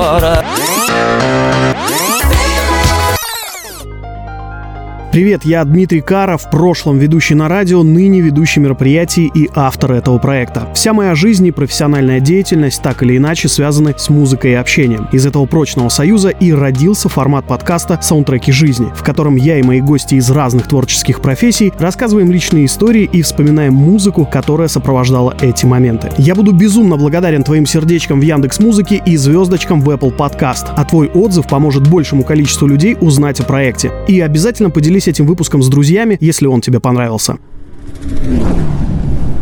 agora Привет, я Дмитрий Каров, в прошлом ведущий на радио, ныне ведущий мероприятий и автор этого проекта. Вся моя жизнь и профессиональная деятельность так или иначе связаны с музыкой и общением. Из этого прочного союза и родился формат подкаста «Саундтреки жизни», в котором я и мои гости из разных творческих профессий рассказываем личные истории и вспоминаем музыку, которая сопровождала эти моменты. Я буду безумно благодарен твоим сердечкам в Яндекс Музыке и звездочкам в Apple Podcast, а твой отзыв поможет большему количеству людей узнать о проекте. И обязательно поделись этим выпуском с друзьями, если он тебе понравился.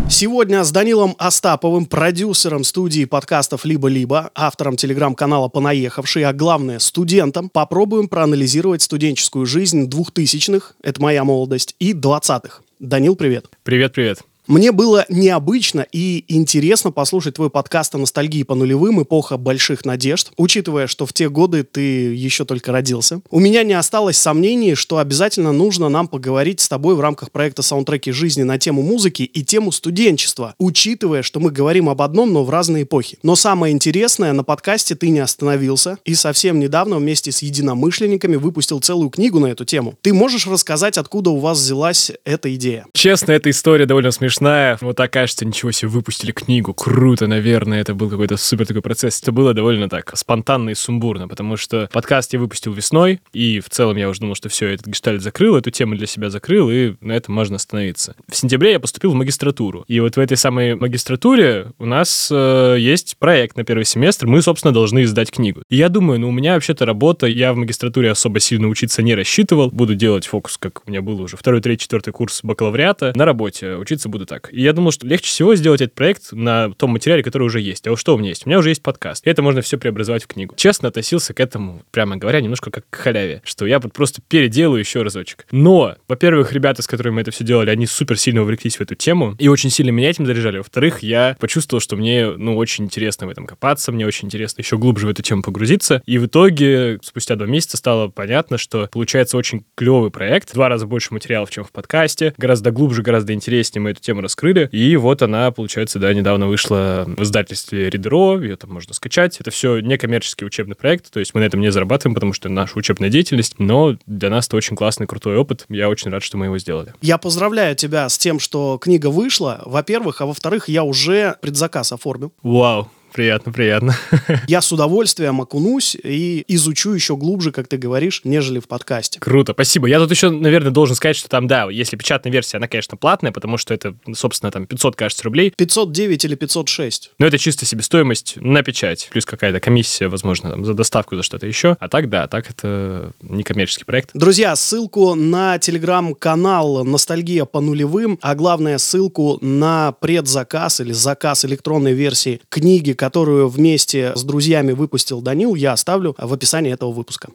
Сегодня с Данилом Остаповым, продюсером студии подкастов «Либо-либо», автором телеграм-канала «Понаехавший», а главное, студентом, попробуем проанализировать студенческую жизнь двухтысячных, это моя молодость, и двадцатых. Данил, привет. Привет-привет. Мне было необычно и интересно послушать твой подкаст о ностальгии по нулевым, эпоха больших надежд, учитывая, что в те годы ты еще только родился. У меня не осталось сомнений, что обязательно нужно нам поговорить с тобой в рамках проекта «Саундтреки жизни» на тему музыки и тему студенчества, учитывая, что мы говорим об одном, но в разные эпохи. Но самое интересное, на подкасте ты не остановился и совсем недавно вместе с единомышленниками выпустил целую книгу на эту тему. Ты можешь рассказать, откуда у вас взялась эта идея? Честно, эта история довольно смешная смешная. Вот так кажется, ничего себе, выпустили книгу. Круто, наверное, это был какой-то супер такой процесс. Это было довольно так спонтанно и сумбурно, потому что подкаст я выпустил весной, и в целом я уже думал, что все, этот гештальт закрыл, эту тему для себя закрыл, и на этом можно остановиться. В сентябре я поступил в магистратуру. И вот в этой самой магистратуре у нас э, есть проект на первый семестр. Мы, собственно, должны издать книгу. И я думаю, ну, у меня вообще-то работа, я в магистратуре особо сильно учиться не рассчитывал. Буду делать фокус, как у меня был уже второй, третий, четвертый курс бакалавриата. На работе учиться буду так. И я думал, что легче всего сделать этот проект на том материале, который уже есть. А вот что у меня есть? У меня уже есть подкаст. И это можно все преобразовать в книгу. Честно относился к этому, прямо говоря, немножко как к халяве, что я вот просто переделаю еще разочек. Но, во-первых, ребята, с которыми мы это все делали, они супер сильно увлеклись в эту тему и очень сильно меня этим заряжали. Во-вторых, я почувствовал, что мне, ну, очень интересно в этом копаться, мне очень интересно еще глубже в эту тему погрузиться. И в итоге, спустя два месяца стало понятно, что получается очень клевый проект, два раза больше материалов, чем в подкасте, гораздо глубже, гораздо интереснее мы эту тему раскрыли, раскрыли. И вот она, получается, да, недавно вышла в издательстве Ридеро, ее там можно скачать. Это все некоммерческий учебный проект, то есть мы на этом не зарабатываем, потому что это наша учебная деятельность, но для нас это очень классный, крутой опыт. Я очень рад, что мы его сделали. Я поздравляю тебя с тем, что книга вышла, во-первых, а во-вторых, я уже предзаказ оформил. Вау, Приятно, приятно. Я с удовольствием окунусь и изучу еще глубже, как ты говоришь, нежели в подкасте. Круто, спасибо. Я тут еще, наверное, должен сказать, что там, да, если печатная версия, она, конечно, платная, потому что это, собственно, там 500, кажется, рублей. 509 или 506. Но это чисто себестоимость на печать, плюс какая-то комиссия, возможно, там, за доставку, за что-то еще. А так, да, так это некоммерческий проект. Друзья, ссылку на телеграм-канал «Ностальгия по нулевым», а главное, ссылку на предзаказ или заказ электронной версии книги, которую вместе с друзьями выпустил Данил, я оставлю в описании этого выпуска.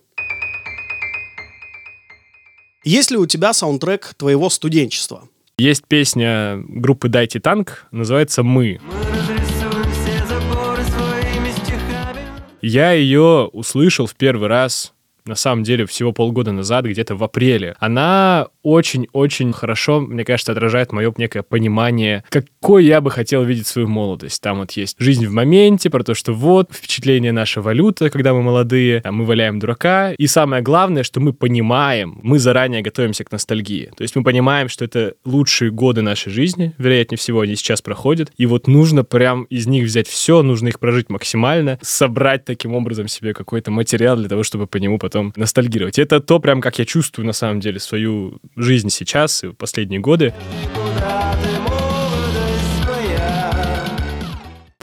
Есть ли у тебя саундтрек твоего студенчества? Есть песня группы «Дайте танк», называется «Мы». Я ее услышал в первый раз на самом деле всего полгода назад, где-то в апреле. Она очень-очень хорошо, мне кажется, отражает мое некое понимание, какой я бы хотел видеть свою молодость. Там вот есть жизнь в моменте, про то, что вот, впечатление наша валюта, когда мы молодые, там мы валяем дурака. И самое главное, что мы понимаем, мы заранее готовимся к ностальгии. То есть мы понимаем, что это лучшие годы нашей жизни, вероятнее всего, они сейчас проходят. И вот нужно прям из них взять все, нужно их прожить максимально, собрать таким образом себе какой-то материал для того, чтобы по нему потом ностальгировать. Это то, прям как я чувствую на самом деле свою жизнь сейчас и последние годы. Куда ты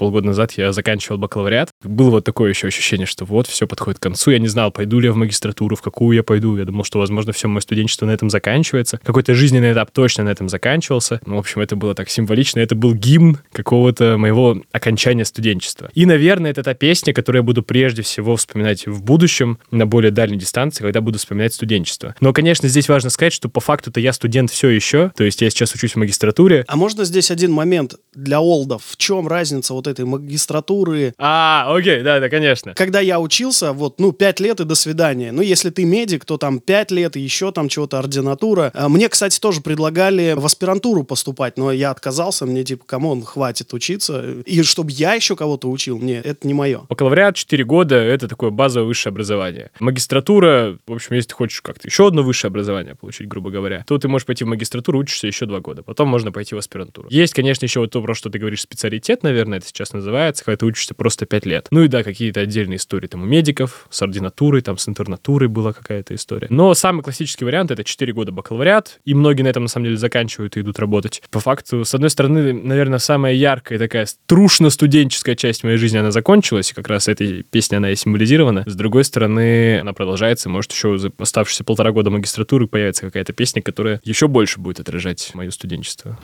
полгода назад я заканчивал бакалавриат. Было вот такое еще ощущение, что вот, все подходит к концу. Я не знал, пойду ли я в магистратуру, в какую я пойду. Я думал, что, возможно, все мое студенчество на этом заканчивается. Какой-то жизненный этап точно на этом заканчивался. Ну, в общем, это было так символично. Это был гимн какого-то моего окончания студенчества. И, наверное, это та песня, которую я буду прежде всего вспоминать в будущем на более дальней дистанции, когда буду вспоминать студенчество. Но, конечно, здесь важно сказать, что по факту-то я студент все еще. То есть я сейчас учусь в магистратуре. А можно здесь один момент для олдов? В чем разница вот этой магистратуры. А, окей, да, да, конечно. Когда я учился, вот, ну, пять лет и до свидания. Ну, если ты медик, то там пять лет и еще там чего-то ординатура. А мне, кстати, тоже предлагали в аспирантуру поступать, но я отказался, мне типа, come on, хватит учиться. И чтобы я еще кого-то учил, мне это не мое. Бакалавриат 4 года — это такое базовое высшее образование. Магистратура, в общем, если ты хочешь как-то еще одно высшее образование получить, грубо говоря, то ты можешь пойти в магистратуру, учишься еще два года. Потом можно пойти в аспирантуру. Есть, конечно, еще вот то, про что ты говоришь, специалитет, наверное, это сейчас называется, когда ты учишься просто 5 лет. Ну и да, какие-то отдельные истории там у медиков, с ординатурой, там с интернатурой была какая-то история. Но самый классический вариант — это 4 года бакалавриат, и многие на этом, на самом деле, заканчивают и идут работать. По факту, с одной стороны, наверное, самая яркая такая трушно-студенческая часть моей жизни, она закончилась, и как раз этой песней она и символизирована. С другой стороны, она продолжается, может, еще за оставшиеся полтора года магистратуры появится какая-то песня, которая еще больше будет отражать мое студенчество.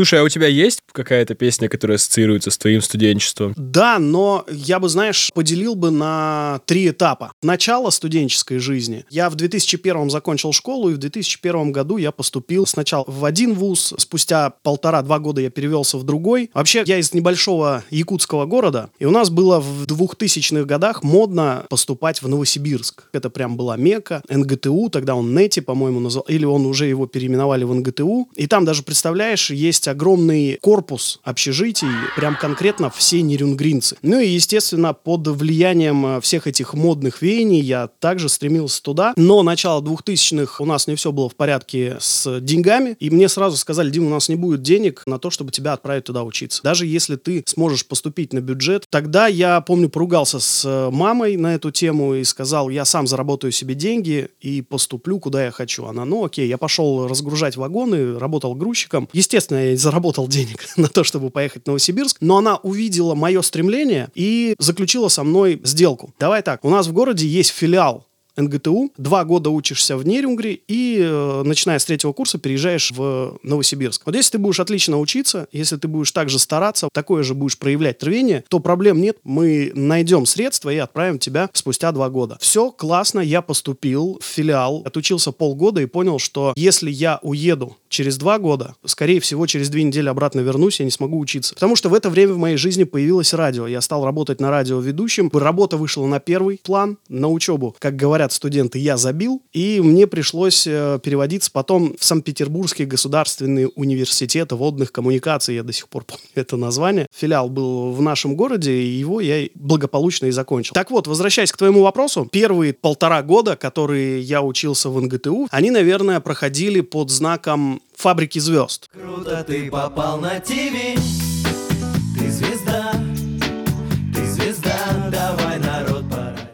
Слушай, а у тебя есть какая-то песня, которая ассоциируется с твоим студенчеством? Да, но я бы, знаешь, поделил бы на три этапа. Начало студенческой жизни. Я в 2001 закончил школу, и в 2001 году я поступил сначала в один вуз, спустя полтора-два года я перевелся в другой. Вообще, я из небольшого якутского города, и у нас было в 2000-х годах модно поступать в Новосибирск. Это прям была мека, НГТУ, тогда он НЭТИ, по-моему, назвал, или он уже его переименовали в НГТУ. И там даже, представляешь, есть огромный корпус общежитий, прям конкретно все нерюнгринцы. Ну и, естественно, под влиянием э, всех этих модных веяний я также стремился туда. Но начало 2000-х у нас не все было в порядке с деньгами, и мне сразу сказали, Дим, у нас не будет денег на то, чтобы тебя отправить туда учиться. Даже если ты сможешь поступить на бюджет. Тогда я, помню, поругался с э, мамой на эту тему и сказал, я сам заработаю себе деньги и поступлю, куда я хочу. Она, ну окей, я пошел разгружать вагоны, работал грузчиком. Естественно, я заработал денег на то, чтобы поехать в Новосибирск, но она увидела мое стремление и заключила со мной сделку. Давай так, у нас в городе есть филиал НГТУ, два года учишься в Нерюнгре и, э, начиная с третьего курса, переезжаешь в Новосибирск. Вот если ты будешь отлично учиться, если ты будешь также стараться, такое же будешь проявлять рвение, то проблем нет, мы найдем средства и отправим тебя спустя два года. Все, классно, я поступил в филиал, отучился полгода и понял, что если я уеду через два года, скорее всего, через две недели обратно вернусь, я не смогу учиться. Потому что в это время в моей жизни появилось радио. Я стал работать на радио ведущим. Работа вышла на первый план, на учебу. Как говорят студенты, я забил. И мне пришлось э, переводиться потом в Санкт-Петербургский государственный университет водных коммуникаций. Я до сих пор помню это название. Филиал был в нашем городе, и его я благополучно и закончил. Так вот, возвращаясь к твоему вопросу, первые полтора года, которые я учился в НГТУ, они, наверное, проходили под знаком фабрики звезд. Круто ты попал на ТВ,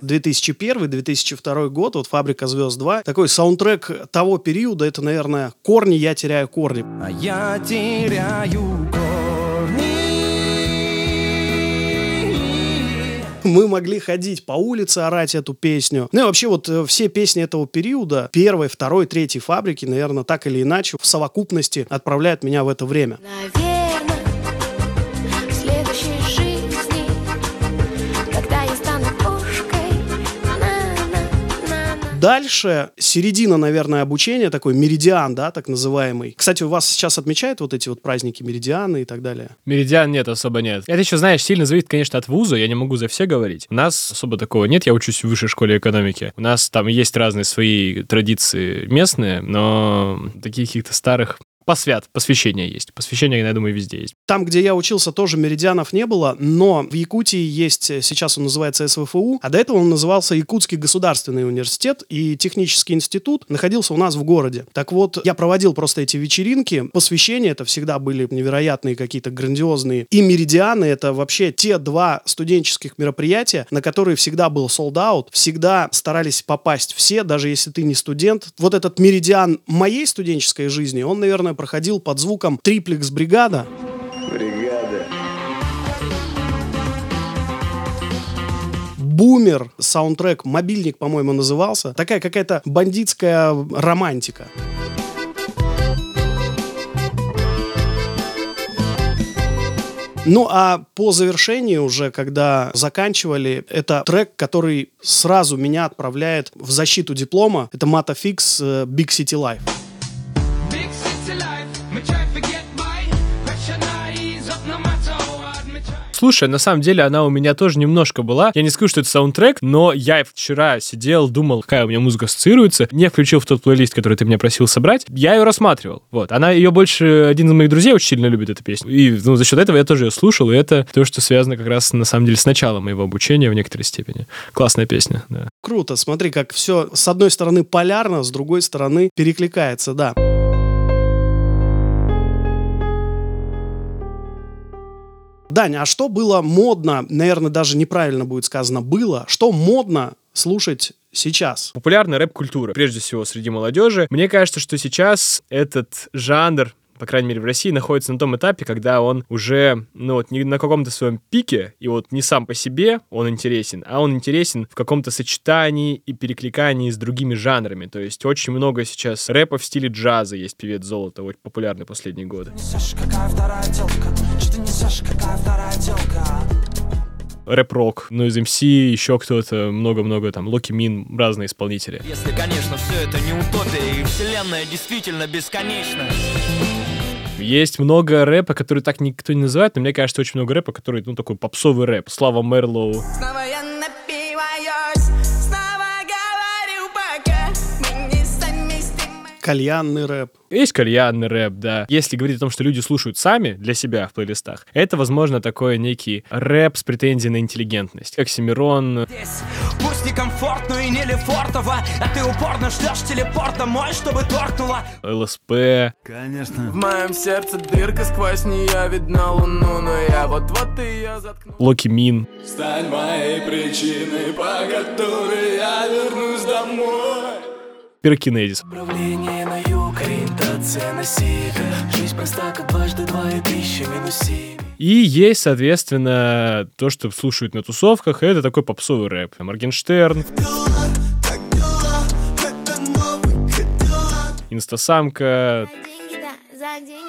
2001-2002 год, вот «Фабрика звезд 2», такой саундтрек того периода, это, наверное, «Корни, я теряю корни». А я теряю корни. мы могли ходить по улице, орать эту песню. Ну и вообще вот э, все песни этого периода, первой, второй, третьей фабрики, наверное, так или иначе в совокупности отправляют меня в это время. Наверное. Дальше середина, наверное, обучения, такой меридиан, да, так называемый. Кстати, у вас сейчас отмечают вот эти вот праздники меридианы и так далее? Меридиан нет, особо нет. Это еще, знаешь, сильно зависит, конечно, от вуза, я не могу за все говорить. У нас особо такого нет, я учусь в высшей школе экономики. У нас там есть разные свои традиции местные, но таких каких-то старых Посвят, посвящение есть. Посвящение, я думаю, везде есть. Там, где я учился, тоже меридианов не было, но в Якутии есть, э, сейчас он называется СВФУ, а до этого он назывался Якутский государственный университет, и технический институт находился у нас в городе. Так вот, я проводил просто эти вечеринки, посвящения, это всегда были невероятные какие-то грандиозные, и меридианы, это вообще те два студенческих мероприятия, на которые всегда был out, всегда старались попасть все, даже если ты не студент. Вот этот меридиан моей студенческой жизни, он, наверное, проходил под звуком «Триплекс Бригада». Бригада. Бумер, саундтрек, мобильник, по-моему, назывался. Такая какая-то бандитская романтика. Ну а по завершении уже, когда заканчивали, это трек, который сразу меня отправляет в защиту диплома. Это Matafix э, Big City Life. Слушай, на самом деле она у меня тоже немножко была. Я не скажу, что это саундтрек, но я вчера сидел, думал, какая у меня музыка ассоциируется. Не включил в тот плейлист, который ты меня просил собрать. Я ее рассматривал. Вот. Она ее больше... Один из моих друзей очень сильно любит эту песню. И ну, за счет этого я тоже ее слушал, и это то, что связано как раз, на самом деле, с началом моего обучения в некоторой степени. Классная песня, да. Круто. Смотри, как все с одной стороны полярно, с другой стороны перекликается, да. Даня, а что было модно, наверное, даже неправильно будет сказано было, что модно слушать сейчас? Популярная рэп-культура, прежде всего, среди молодежи. Мне кажется, что сейчас этот жанр по крайней мере, в России, находится на том этапе, когда он уже, ну вот, не на каком-то своем пике, и вот не сам по себе он интересен, а он интересен в каком-то сочетании и перекликании с другими жанрами. То есть очень много сейчас рэпа в стиле джаза. Есть певец Золото, очень популярный последние годы. рэп-рок, ну из MC, еще кто-то, много-много там, Локи Мин, разные исполнители. Если, конечно, все это не утопия, и вселенная действительно бесконечна. Есть много рэпа, который так никто не называет, но мне кажется, очень много рэпа, который, ну, такой попсовый рэп. Слава Мерлоу. Снова я Кальянный рэп. Есть кальянный рэп, да. Если говорить о том, что люди слушают сами для себя в плейлистах, это, возможно, такой некий рэп с претензией на интеллигентность. Как Семирон. Пусть некомфортно и не лефортово, а ты упорно ждешь телепорт домой, чтобы торкнуло. ЛСП. Конечно. В моем сердце дырка, сквозь нее видно луну, но я вот-вот ее заткну. Локи Мин. Стань моей причиной, по которой я вернусь домой пирокинезис. И есть, соответственно, то, что слушают на тусовках, это такой попсовый рэп. Моргенштерн. Инстасамка. За деньги,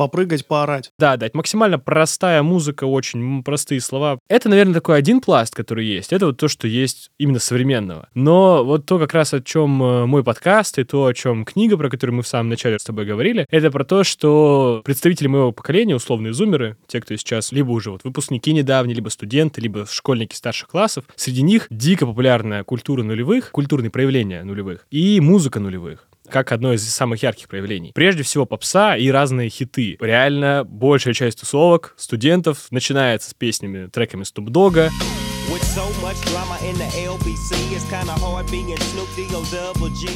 попрыгать, поорать. Да, да, это максимально простая музыка, очень простые слова. Это, наверное, такой один пласт, который есть. Это вот то, что есть именно современного. Но вот то, как раз о чем э, мой подкаст и то, о чем книга, про которую мы в самом начале с тобой говорили, это про то, что представители моего поколения, условные зумеры, те, кто сейчас либо уже вот выпускники недавние, либо студенты, либо школьники старших классов, среди них дико популярная культура нулевых, культурные проявления нулевых и музыка нулевых как одно из самых ярких проявлений. Прежде всего попса и разные хиты. Реально большая часть тусовок студентов начинается с песнями, треками Snoop Dogg.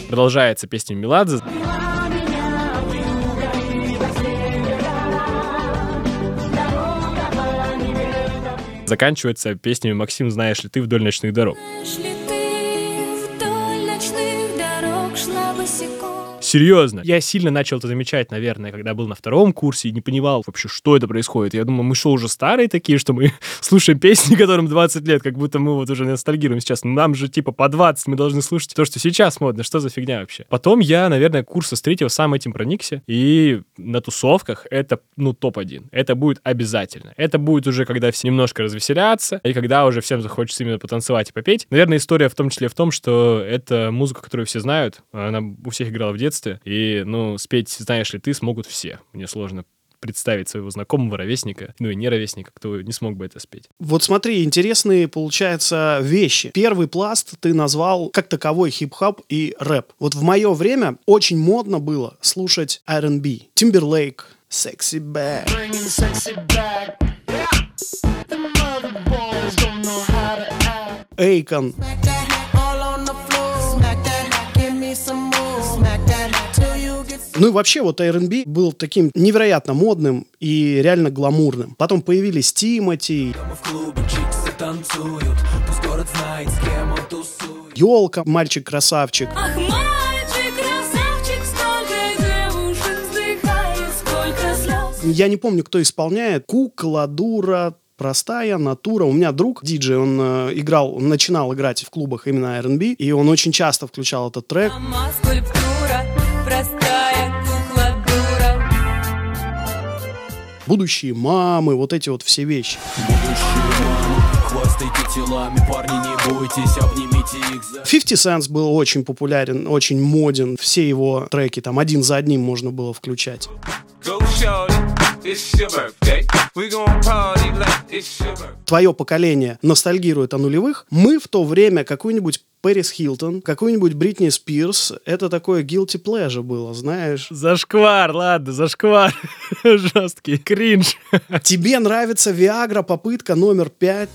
Продолжается песня Меладзе. Заканчивается песнями «Максим, знаешь ли ты вдоль ночных дорог». Серьезно. Я сильно начал это замечать, наверное, когда был на втором курсе и не понимал вообще, что это происходит. Я думаю, мы что, уже старые такие, что мы слушаем песни, которым 20 лет, как будто мы вот уже ностальгируем сейчас. Нам же типа по 20, мы должны слушать то, что сейчас модно. Что за фигня вообще? Потом я, наверное, курса с третьего сам этим проникся. И на тусовках это, ну, топ-1. Это будет обязательно. Это будет уже, когда все немножко развеселятся, и когда уже всем захочется именно потанцевать и попеть. Наверное, история в том числе в том, что это музыка, которую все знают. Она у всех играла в детстве детстве. И, ну, спеть «Знаешь ли ты» смогут все. Мне сложно представить своего знакомого ровесника, ну и не ровесника, кто не смог бы это спеть. Вот смотри, интересные, получаются, вещи. Первый пласт ты назвал как таковой хип-хоп и рэп. Вот в мое время очень модно было слушать R&B. Timberlake, Sexy Back. Эйкон. Ну и вообще вот R&B был таким невероятно модным и реально гламурным. Потом появились Тимати. Елка, мальчик-красавчик. Ах, Я не помню, кто исполняет. Кукла, дура, простая натура. У меня друг, диджей, он э, играл, он начинал играть в клубах именно R&B, и он очень часто включал этот трек. Сама скульптура, будущие мамы, вот эти вот все вещи. телами, парни, не бойтесь, обнимите их за... 50 Cent был очень популярен, очень моден. Все его треки там один за одним можно было включать. Твое поколение ностальгирует о нулевых. Мы в то время какую-нибудь Пэрис Хилтон, какую-нибудь Бритни Спирс. Это такое guilty pleasure было, знаешь. Зашквар, ладно, зашквар. Жесткий кринж. Тебе нравится Виагра, попытка номер пять.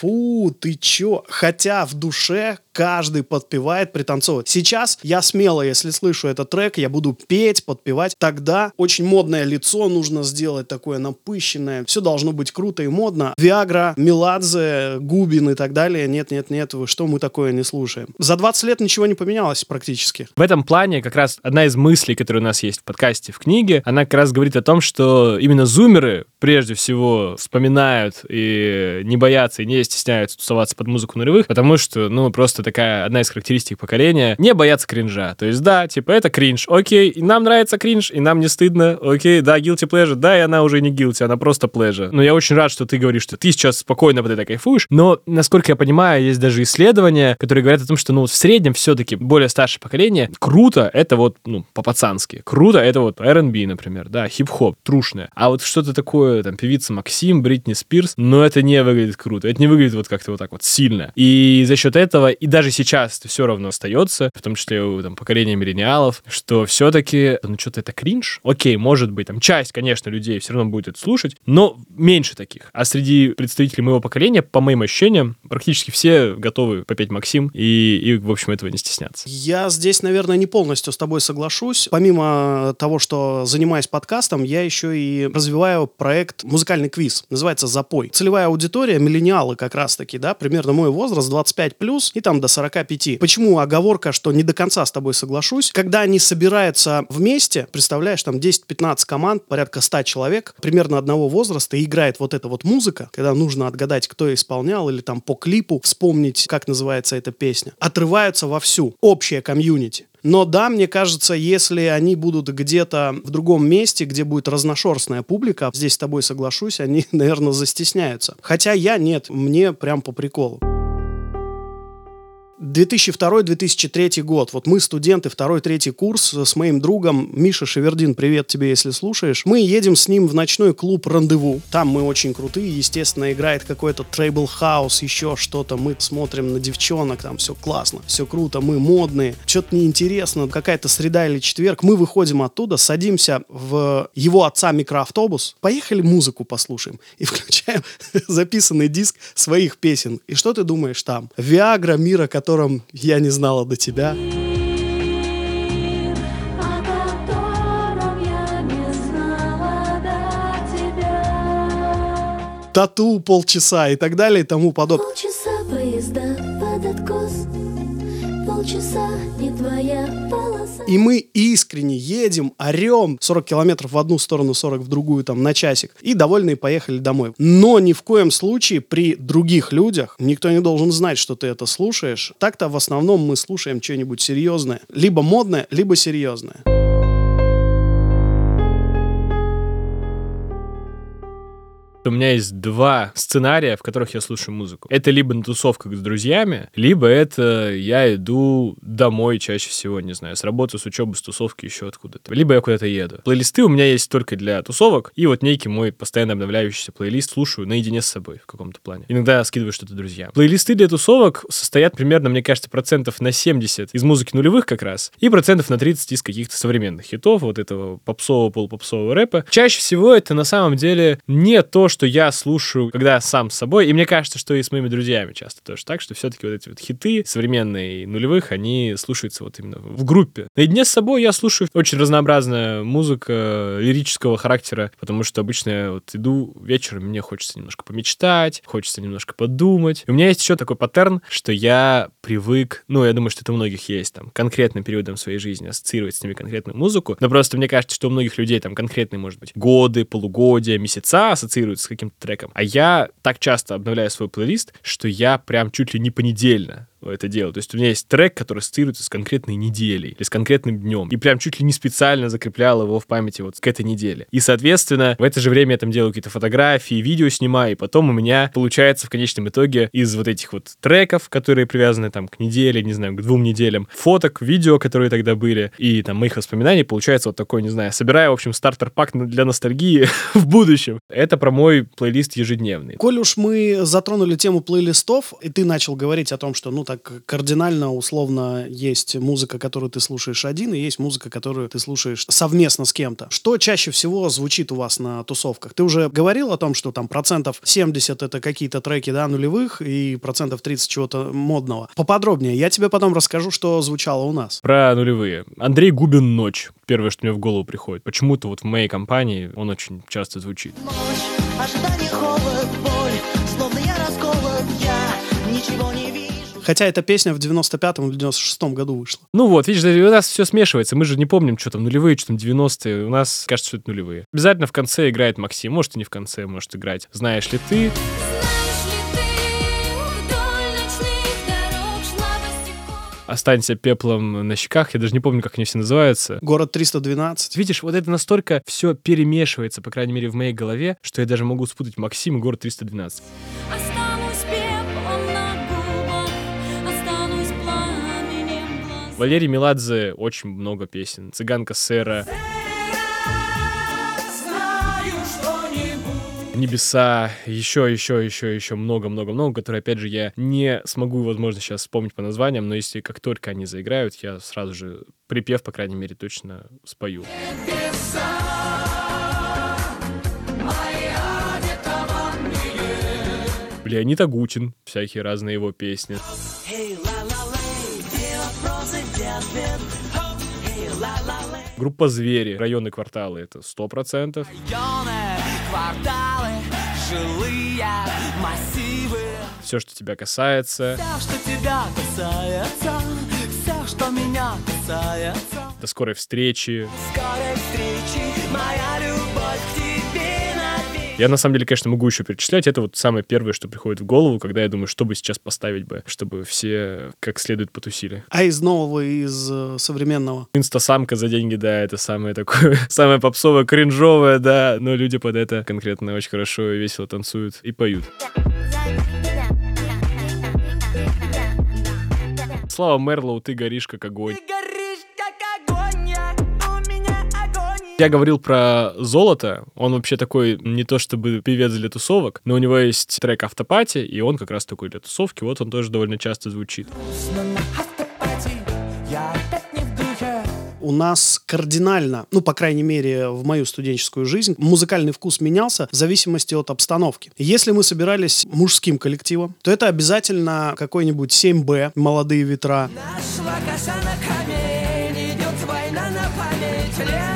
Фу, ты чё? Хотя в душе каждый подпевает, пританцовывает. Сейчас я смело, если слышу этот трек, я буду петь, подпевать. Тогда очень модное лицо нужно сделать, такое напыщенное. Все должно быть круто и модно. Виагра, Меладзе, Губин и так далее. Нет, нет, нет, вы что, мы такое не слушаем. За 20 лет ничего не поменялось практически. В этом плане как раз одна из мыслей, которая у нас есть в подкасте, в книге, она как раз говорит о том, что именно зумеры прежде всего вспоминают и не боятся, и не стесняются тусоваться под музыку нулевых, потому что, ну, просто такая одна из характеристик поколения, не бояться кринжа. То есть, да, типа, это кринж, окей, и нам нравится кринж, и нам не стыдно, окей, да, guilty pleasure, да, и она уже не guilty, она просто pleasure. Но я очень рад, что ты говоришь, что ты сейчас спокойно под это кайфуешь, но, насколько я понимаю, есть даже исследования, которые говорят о том, что, ну, в среднем все-таки более старшее поколение, круто, это вот, ну, по-пацански, круто, это вот R&B, например, да, хип-хоп, трушное. А вот что-то такое, там, певица Максим, Бритни Спирс, но это не выглядит круто, это не выглядит вот как-то вот так вот сильно. И за счет этого, и даже сейчас это все равно остается, в том числе у там, поколения миллениалов, что все-таки, ну, что-то это кринж. Окей, может быть, там, часть, конечно, людей все равно будет это слушать, но меньше таких. А среди представителей моего поколения, по моим ощущениям, практически все готовы попеть Максим, и, и в общем, этого не стесняться. Я здесь, наверное, не полностью с тобой соглашусь. Помимо того, что занимаюсь подкастом, я еще и развиваю проект «Музыкальный квиз». Называется «Запой». Целевая аудитория — миллениалы как раз-таки, да, примерно мой возраст 25 плюс и там до 45. Почему оговорка, что не до конца с тобой соглашусь? Когда они собираются вместе, представляешь, там 10-15 команд, порядка 100 человек, примерно одного возраста, и играет вот эта вот музыка, когда нужно отгадать, кто исполнял, или там по клипу вспомнить, как называется эта песня, отрываются вовсю. Общее комьюнити. Но да, мне кажется, если они будут где-то в другом месте, где будет разношерстная публика, здесь с тобой соглашусь, они, наверное, застесняются. Хотя я нет, мне прям по приколу. 2002-2003 год. Вот мы, студенты, второй-третий курс с моим другом Миша Шевердин, привет тебе, если слушаешь. Мы едем с ним в ночной клуб «Рандеву». Там мы очень крутые, естественно, играет какой-то tribal house, еще что-то. Мы смотрим на девчонок, там все классно, все круто, мы модные. Что-то неинтересно, какая-то среда или четверг. Мы выходим оттуда, садимся в его отца микроавтобус, поехали музыку послушаем. И включаем записанный диск своих песен. И что ты думаешь там? Виагра, Мира, котором я не знала до тебя. Тату полчаса и так далее и тому подобное. Полчаса поезда под откос, полчаса не твоя полоса. И мы искренне едем, орем 40 километров в одну сторону, 40 в другую, там, на часик. И довольные поехали домой. Но ни в коем случае при других людях никто не должен знать, что ты это слушаешь. Так-то в основном мы слушаем что-нибудь серьезное. Либо модное, либо серьезное. У меня есть два сценария, в которых я слушаю музыку. Это либо на тусовках с друзьями, либо это я иду домой чаще всего, не знаю, с работы, с учебы, с тусовки, еще откуда-то. Либо я куда-то еду. Плейлисты у меня есть только для тусовок, и вот некий мой постоянно обновляющийся плейлист слушаю наедине с собой в каком-то плане. Иногда скидываю что-то друзьям. Плейлисты для тусовок состоят примерно, мне кажется, процентов на 70 из музыки нулевых как раз, и процентов на 30 из каких-то современных хитов, вот этого попсового, полупопсового рэпа. Чаще всего это на самом деле не то, что я слушаю, когда сам с собой, и мне кажется, что и с моими друзьями часто тоже так, что все-таки вот эти вот хиты современные нулевых, они слушаются вот именно в группе. Наедине с собой я слушаю очень разнообразная музыка лирического характера, потому что обычно я вот иду вечером, мне хочется немножко помечтать, хочется немножко подумать. И у меня есть еще такой паттерн, что я привык, ну, я думаю, что это у многих есть, там, конкретным периодом своей жизни ассоциировать с ними конкретную музыку, но просто мне кажется, что у многих людей там конкретные, может быть, годы, полугодия, месяца ассоциируются с каким-то треком. А я так часто обновляю свой плейлист, что я прям чуть ли не понедельно это делаю. То есть у меня есть трек, который ассоциируется с конкретной неделей или с конкретным днем. И прям чуть ли не специально закреплял его в памяти вот к этой неделе. И, соответственно, в это же время я там делаю какие-то фотографии, видео снимаю, и потом у меня получается в конечном итоге из вот этих вот треков, которые привязаны там к неделе, не знаю, к двум неделям, фоток, видео, которые тогда были, и там моих воспоминаний, получается вот такой, не знаю, собираю, в общем, стартер-пак для ностальгии в будущем. Это про мой плейлист ежедневный. Коль уж мы затронули тему плейлистов, и ты начал говорить о том, что, ну, так кардинально, условно, есть музыка, которую ты слушаешь один, и есть музыка, которую ты слушаешь совместно с кем-то. Что чаще всего звучит у вас на тусовках? Ты уже говорил о том, что там процентов 70 это какие-то треки, да, нулевых, и процентов 30 чего-то модного. Поподробнее. Я тебе потом расскажу, что звучало у нас. Про нулевые. Андрей Губин «Ночь». Первое, что мне в голову приходит. Почему-то вот в моей компании он очень часто звучит. Ночь, ожидание, холод, Хотя эта песня в 95-м или 96-м году вышла. Ну вот, видишь, у нас все смешивается. Мы же не помним, что там нулевые, что там 90-е. У нас кажется, что это нулевые. Обязательно в конце играет Максим. Может, и не в конце, может играть. Знаешь ли ты? Знаешь ли ты, вдоль ночных дорог шла босиком? Останься пеплом на щеках. Я даже не помню, как они все называются. Город 312. Видишь, вот это настолько все перемешивается, по крайней мере, в моей голове, что я даже могу спутать Максим и город 312. Останусь Валерий Меладзе очень много песен. Цыганка Сера. Небеса, еще, еще, еще, еще много-много-много, которые, опять же, я не смогу, возможно, сейчас вспомнить по названиям, но если как только они заиграют, я сразу же припев, по крайней мере, точно спою. Леонид Агутин, всякие разные его песни. Эй, Группа «Звери», районы, кварталы — это сто процентов. Районы, кварталы, жилые массивы. Все, что тебя касается, Все, что тебя касается, все, что меня касается. до скорой встречи. Скорой встречи, моя Я, на самом деле, конечно, могу еще перечислять. Это вот самое первое, что приходит в голову, когда я думаю, что бы сейчас поставить бы, чтобы все как следует потусили. А из нового, из э, современного? Инстасамка за деньги, да, это самое такое, самое попсовое, кринжовое, да, но люди под это конкретно очень хорошо и весело танцуют и поют. Слава Мерлоу, ты горишь как огонь. Ты Я говорил про золото. Он вообще такой не то чтобы певец для тусовок, но у него есть трек «Автопати», и он как раз такой для тусовки. Вот он тоже довольно часто звучит. У нас кардинально, ну, по крайней мере, в мою студенческую жизнь, музыкальный вкус менялся в зависимости от обстановки. Если мы собирались мужским коллективом, то это обязательно какой-нибудь 7Б, «Молодые ветра», Нашла коса на камень, идет война на память лет.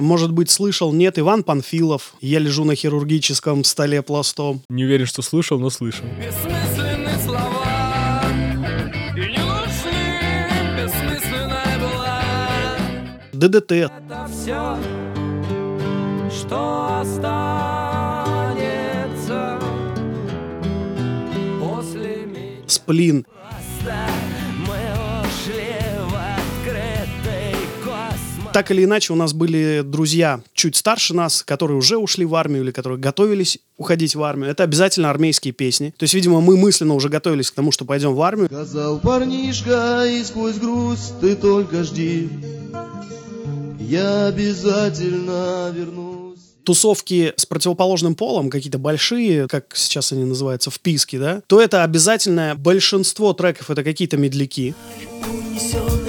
Может быть, слышал, нет, Иван Панфилов, «Я лежу на хирургическом столе пластом». Не уверен, что слышал, но слышал. Бессмысленные слова, и не нужны, бессмысленная была. ДДТ, Это все, что останется после меня. Сплин. Мы Так или иначе, у нас были друзья чуть старше нас, которые уже ушли в армию или которые готовились уходить в армию. Это обязательно армейские песни. То есть, видимо, мы мысленно уже готовились к тому, что пойдем в армию. Сказал парнишка, и сквозь грусть ты только жди. Я обязательно вернусь. тусовки с противоположным полом, какие-то большие, как сейчас они называются, вписки, да, то это обязательное большинство треков это какие-то медляки. Унесенные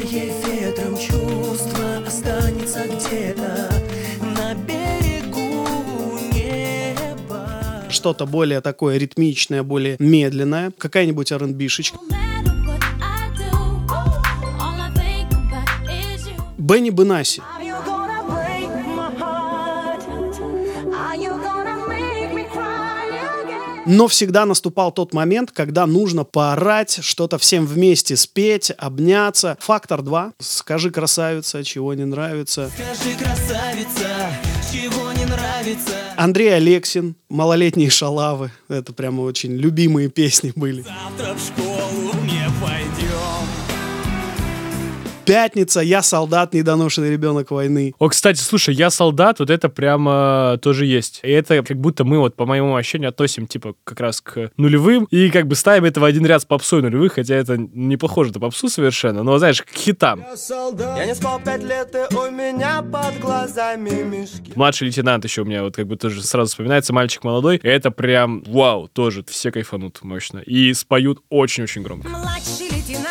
Что-то более такое ритмичное, более медленное. Какая-нибудь R&B-шечка. Бенни Бенаси. Но всегда наступал тот момент, когда нужно поорать, что-то всем вместе спеть, обняться. Фактор 2. Скажи, красавица, чего не нравится. Скажи, красавица, нравится? Андрей Алексин, «Малолетние шалавы». Это прямо очень любимые песни были. Завтра в школу не пойдем «Пятница», «Я солдат», «Недоношенный ребенок войны». О, кстати, слушай, я солдат, вот это прямо тоже есть. И это как будто мы вот, по моему ощущению, относим, типа, как раз к нулевым, и как бы ставим это в один ряд с попсой нулевых, хотя это не похоже на попсу совершенно, но, знаешь, к хитам. Я не спал пять лет, и у меня под глазами мешки Младший лейтенант еще у меня вот как бы тоже сразу вспоминается, мальчик молодой. Это прям вау, тоже все кайфанут мощно. И споют очень-очень громко. Младший лейтенант,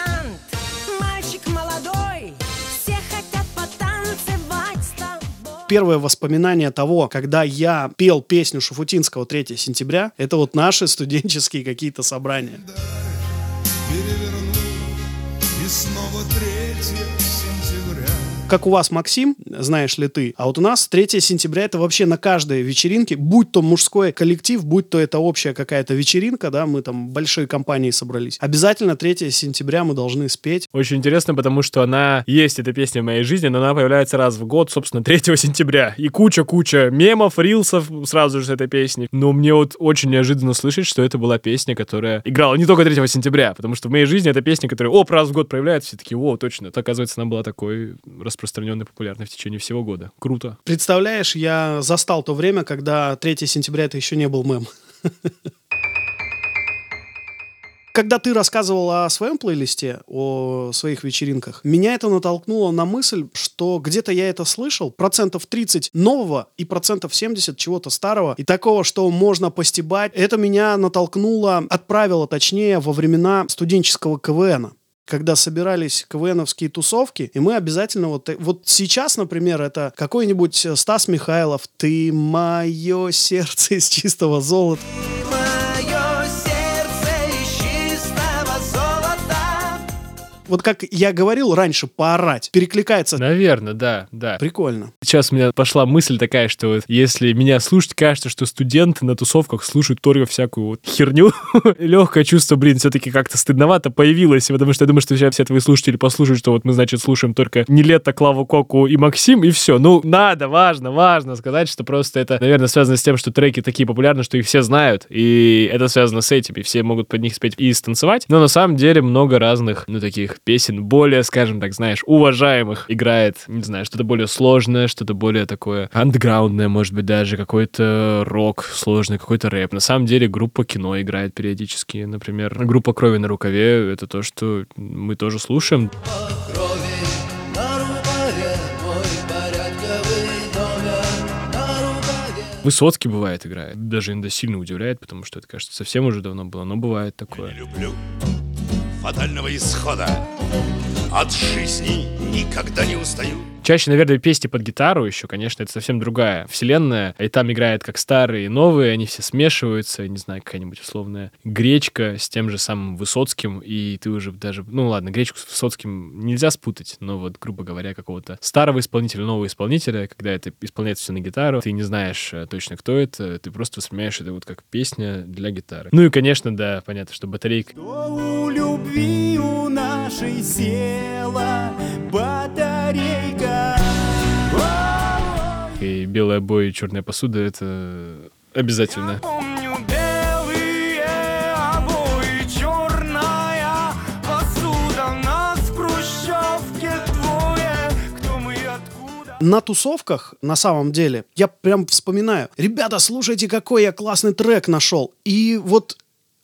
Первое воспоминание того, когда я пел песню Шуфутинского 3 сентября, это вот наши студенческие какие-то собрания. переверну И снова 3 сентября Как у вас, Максим, знаешь ли ты, а вот у нас 3 сентября это вообще на каждой вечеринке, будь то мужской коллектив, будь то это общая какая-то вечеринка, да, мы там большой компанией собрались. Обязательно 3 сентября мы должны спеть. Очень интересно, потому что она есть, эта песня в моей жизни, но она появляется раз в год, собственно, 3 сентября. И куча-куча мемов, рилсов сразу же с этой песней. Но мне вот очень неожиданно слышать, что это была песня, которая играла не только 3 сентября, потому что в моей жизни это песня, которая, оп, раз в год проявляется, все такие, о, точно. Это, оказывается, она была такой распространенной, популярной в течение всего года. Круто. Представляешь, я застал то время, когда 3 сентября это еще не был мем. Когда ты рассказывал о своем плейлисте, о своих вечеринках, меня это натолкнуло на мысль, что где-то я это слышал, процентов 30 нового и процентов 70 чего-то старого, и такого, что можно постебать. Это меня натолкнуло, отправило, точнее, во времена студенческого КВНа когда собирались КВНовские тусовки, и мы обязательно вот, э, вот сейчас, например, это какой-нибудь э, Стас Михайлов «Ты мое сердце из чистого золота». Вот как я говорил раньше, поорать, перекликается. Наверное, да, да. Прикольно. Сейчас у меня пошла мысль такая, что вот если меня слушать, кажется, что студенты на тусовках слушают только всякую вот херню. Легкое чувство, блин, все-таки как-то стыдновато появилось, потому что я думаю, что сейчас все твои слушатели послушают, что вот мы, значит, слушаем только Нелета, Клаву Коку и Максим, и все. Ну, надо, важно, важно сказать, что просто это, наверное, связано с тем, что треки такие популярны, что их все знают, и это связано с этим, и все могут под них спеть и станцевать. Но на самом деле много разных, ну, таких песен, более, скажем так, знаешь, уважаемых играет, не знаю, что-то более сложное, что-то более такое андеграундное, может быть, даже какой-то рок сложный, какой-то рэп. На самом деле группа кино играет периодически, например, группа «Крови на рукаве» — это то, что мы тоже слушаем. Высоцкий бывает играет. Даже иногда сильно удивляет, потому что это, кажется, совсем уже давно было, но бывает такое. люблю фатального исхода От жизни никогда не устаю Чаще, наверное, песни под гитару еще, конечно, это совсем другая вселенная. И там играет как старые и новые, они все смешиваются, не знаю, какая-нибудь условная гречка с тем же самым Высоцким, и ты уже даже, ну ладно, гречку с Высоцким нельзя спутать, но вот, грубо говоря, какого-то старого исполнителя, нового исполнителя, когда это исполняется все на гитару, ты не знаешь э, точно, кто это, ты просто воспринимаешь это вот как песня для гитары. Ну и, конечно, да, понятно, что батарейка У любви у нашей села батарейка и белые обои, и черная посуда — это обязательно. Помню белые обои, черная посуда Нас в хрущевке двое, кто мы и откуда На тусовках, на самом деле, я прям вспоминаю. Ребята, слушайте, какой я классный трек нашел. И вот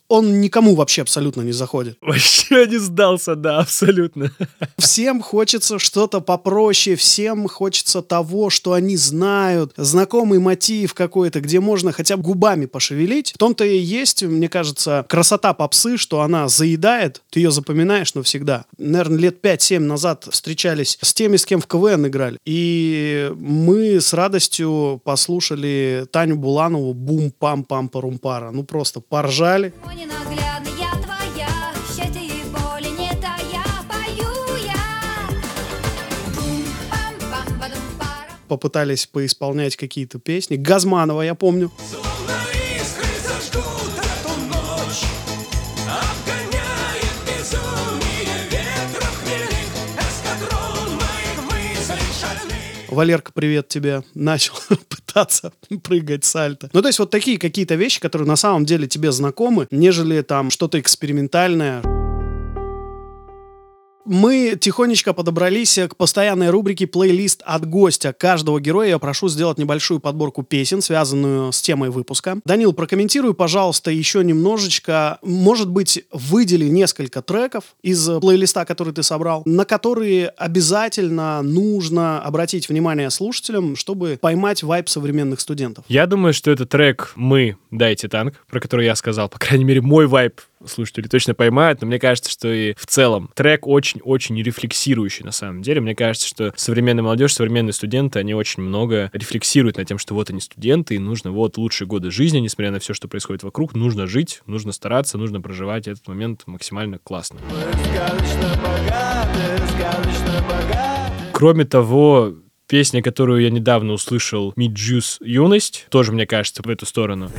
он никому вообще абсолютно не заходит. Вообще не сдался, да, абсолютно. Всем хочется что-то попроще, всем хочется того, что они знают, знакомый мотив какой-то, где можно хотя бы губами пошевелить. В том-то и есть, мне кажется, красота попсы, что она заедает, ты ее запоминаешь навсегда. Наверное, лет 5-7 назад встречались с теми, с кем в КВН играли. И мы с радостью послушали Таню Буланову «Бум-пам-пам-парум-пара». Ну, просто поржали. Ненаглядный, я твоя, счастья и боли не тая, пою я. Бум-пам-пам-падум-пара. Попытались поисполнять какие-то песни. Газманова, я помню. Валерка, привет тебе. Начал пытаться прыгать сальто. Ну, то есть вот такие какие-то вещи, которые на самом деле тебе знакомы, нежели там что-то экспериментальное. Мы тихонечко подобрались к постоянной рубрике «Плейлист от гостя». Каждого героя я прошу сделать небольшую подборку песен, связанную с темой выпуска. Данил, прокомментируй, пожалуйста, еще немножечко. Может быть, выдели несколько треков из плейлиста, который ты собрал, на которые обязательно нужно обратить внимание слушателям, чтобы поймать вайб современных студентов. Я думаю, что это трек «Мы, дайте танк», про который я сказал. По крайней мере, мой вайб слушатели точно поймают, но мне кажется, что и в целом трек очень-очень рефлексирующий на самом деле. Мне кажется, что современная молодежь, современные студенты, они очень много рефлексируют над тем, что вот они студенты, и нужно вот лучшие годы жизни, несмотря на все, что происходит вокруг, нужно жить, нужно стараться, нужно проживать этот момент максимально классно. Кроме того, песня, которую я недавно услышал, Juice Юность, тоже, мне кажется, в эту сторону.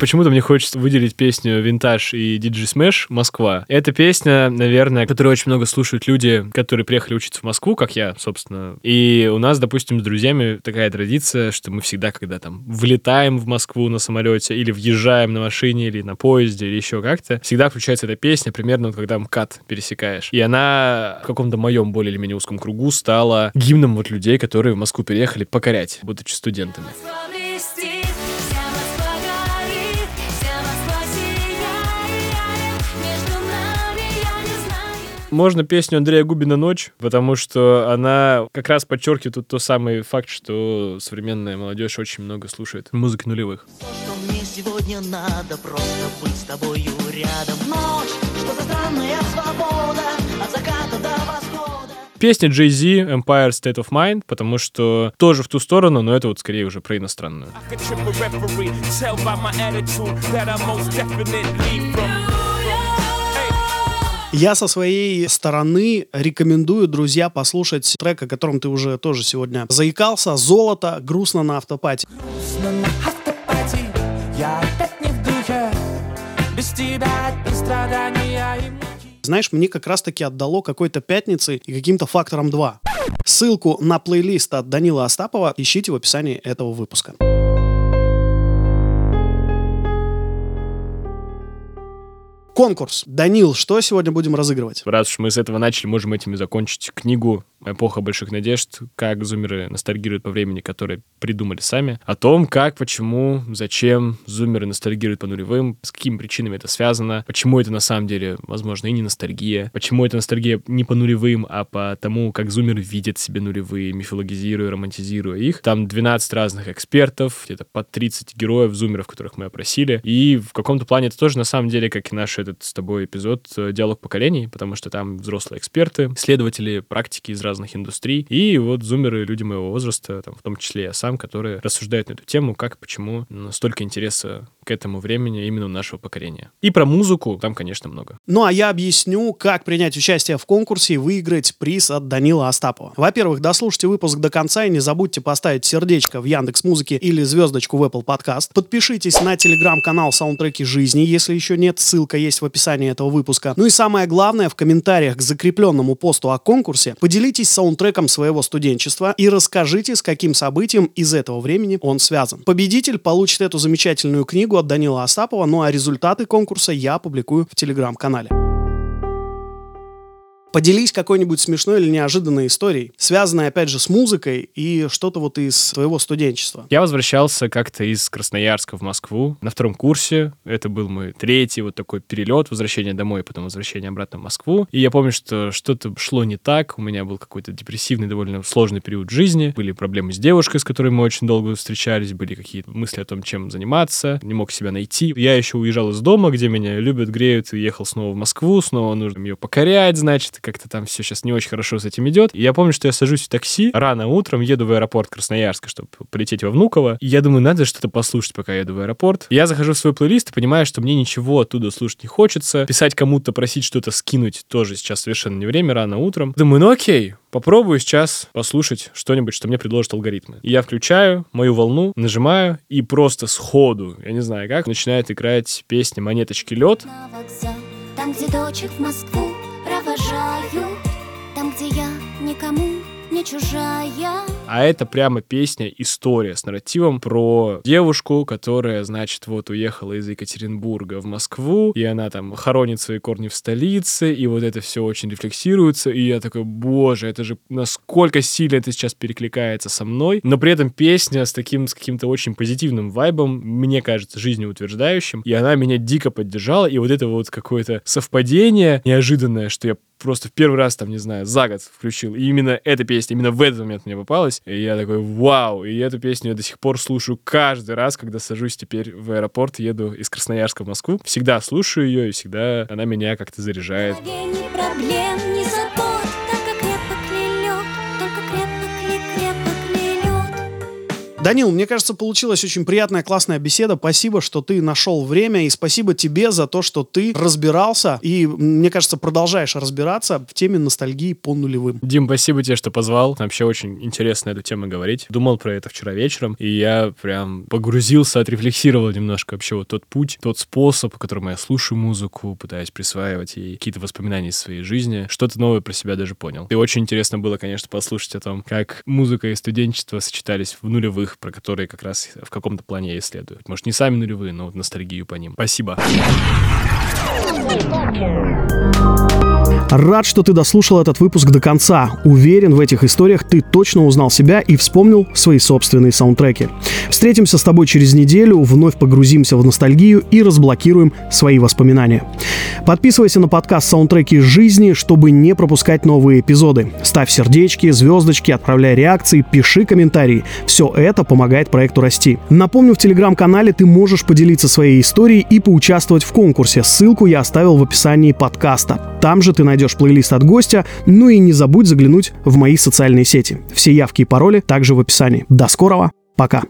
Почему-то мне хочется выделить песню «Винтаж» и «Диджи Smash Москва». Эта песня, наверное, которую очень много слушают люди, которые приехали учиться в Москву, как я, собственно. И у нас, допустим, с друзьями такая традиция, что мы всегда, когда там влетаем в Москву на самолете или въезжаем на машине или на поезде или еще как-то, всегда включается эта песня примерно вот когда МКАД пересекаешь. И она в каком-то моем более или менее узком кругу стала гимном вот людей, которые в Москву переехали покорять, будучи студентами. Можно песню Андрея Губина «Ночь», потому что она как раз подчеркивает тот, тот самый факт, что современная молодежь очень много слушает музыки нулевых. То, что мне сегодня надо, просто быть с тобою рядом. Ночь, что за странная свобода, от заката до восхода. Песня Jay-Z Empire State of Mind, потому что тоже в ту сторону, но это вот скорее уже про иностранную. I Я со своей стороны рекомендую, друзья, послушать трек, о котором ты уже тоже сегодня заикался. «Золото. Грустно на автопате». Грустно на автопати, я опять не в духе. Без тебя одни страдания и муки. Знаешь, мне как раз-таки отдало какой-то пятницы и каким-то фактором 2. Ссылку на плейлист от Данила Остапова ищите в описании этого выпуска. Конкурс. Данил, что сегодня будем разыгрывать? Раз уж мы с этого начали, можем этим и закончить книгу «Эпоха больших надежд», как зумеры ностальгируют по времени, которое придумали сами, о том, как, почему, зачем зумеры ностальгируют по нулевым, с какими причинами это связано, почему это на самом деле, возможно, и не ностальгия, почему это ностальгия не по нулевым, а по тому, как зумеры видят себе нулевые, мифологизируя, романтизируя их. Там 12 разных экспертов, где-то по 30 героев зумеров, которых мы опросили, и в каком-то плане это тоже на самом деле, как и наш этот с тобой эпизод э, «Диалог поколений», потому что там взрослые эксперты, следователи, практики из разных индустрий, и вот зумеры, люди моего возраста, там, в том числе я сам, которые рассуждают на эту тему, как, почему столько интереса к этому времени именно у нашего поколения. И про музыку там, конечно, много. Ну а я объясню, как принять участие в конкурсе и выиграть приз от Данила Остапова. Во-первых, дослушайте выпуск до конца и не забудьте поставить сердечко в Яндекс Музыке или звездочку в Apple Podcast. Подпишитесь на телеграм-канал Саундтреки жизни, если еще нет, ссылка есть в описании этого выпуска. Ну и самое главное, в комментариях к закрепленному посту о конкурсе поделитесь саундтреком своего студенчества и расскажите, с каким событием из этого времени он связан. Победитель получит эту замечательную книгу от Данила Остапова, ну а результаты конкурса я опубликую в телеграм-канале. Поделись какой-нибудь смешной или неожиданной историей, связанной, опять же, с музыкой и что-то вот из своего студенчества. Я возвращался как-то из Красноярска в Москву на втором курсе. Это был мой третий вот такой перелет, возвращение домой, потом возвращение обратно в Москву. И я помню, что что-то шло не так. У меня был какой-то депрессивный, довольно сложный период жизни. Были проблемы с девушкой, с которой мы очень долго встречались. Были какие-то мысли о том, чем заниматься. Не мог себя найти. Я еще уезжал из дома, где меня любят, греют, и ехал снова в Москву. Снова нужно ее покорять, значит. Как-то там все сейчас не очень хорошо с этим идет. И я помню, что я сажусь в такси рано утром, еду в аэропорт Красноярска, чтобы полететь во Внуково. И я думаю, надо что-то послушать, пока еду в аэропорт. Я захожу в свой плейлист и понимаю, что мне ничего оттуда слушать не хочется. Писать кому-то, просить что-то скинуть тоже сейчас совершенно не время, рано утром. Думаю, ну окей, попробую сейчас послушать что-нибудь, что мне предложат алгоритмы. И я включаю мою волну, нажимаю, и просто сходу, я не знаю как, начинает играть песня «Монеточки лед». На вокзал, там, где дочек в Москву Где я никому не чужая. А это прямо песня, история с нарративом про девушку, которая, значит, вот уехала из Екатеринбурга в Москву, и она там хоронит свои корни в столице, и вот это все очень рефлексируется, и я такой, боже, это же насколько сильно это сейчас перекликается со мной, но при этом песня с таким, с каким-то очень позитивным вайбом, мне кажется, жизнеутверждающим, и она меня дико поддержала, и вот это вот какое-то совпадение неожиданное, что я просто в первый раз, там, не знаю, за год включил. И именно эта песня, именно в этот момент мне попалась. И я такой, вау! И эту песню я до сих пор слушаю каждый раз, когда сажусь теперь в аэропорт, еду из Красноярска в Москву. Всегда слушаю ее, и всегда она меня как-то заряжает. Ни проблем, Данил, мне кажется, получилась очень приятная, классная беседа. Спасибо, что ты нашел время, и спасибо тебе за то, что ты разбирался и, мне кажется, продолжаешь разбираться в теме ностальгии по нулевым. Дим, спасибо тебе, что позвал. Вообще очень интересно эту тему говорить. Думал про это вчера вечером, и я прям погрузился, отрефлексировал немножко вообще вот тот путь, тот способ, по которому я слушаю музыку, пытаюсь присваивать ей какие-то воспоминания из своей жизни. Что-то новое про себя даже понял. И очень интересно было, конечно, послушать о том, как музыка и студенчество сочетались в нулевых, про которые как раз в каком-то плане я исследую. Может, не сами нулевые, но вот ностальгию по ним. Спасибо. Рад, что ты дослушал этот выпуск до конца. Уверен, в этих историях ты точно узнал себя и вспомнил свои собственные саундтреки. Встретимся с тобой через неделю, вновь погрузимся в ностальгию и разблокируем свои воспоминания. Подписывайся на подкаст «Саундтреки жизни», чтобы не пропускать новые эпизоды. Ставь сердечки, звездочки, отправляй реакции, пиши комментарии. Все это помогает проекту расти. Напомню, в телеграм-канале ты можешь поделиться своей историей и поучаствовать в конкурсе. Ссылку я оставил в описании подкаста. Там же ты найдешь плейлист от гостя, ну и не забудь заглянуть в мои социальные сети. Все явки и пароли также в описании. До скорого, пока!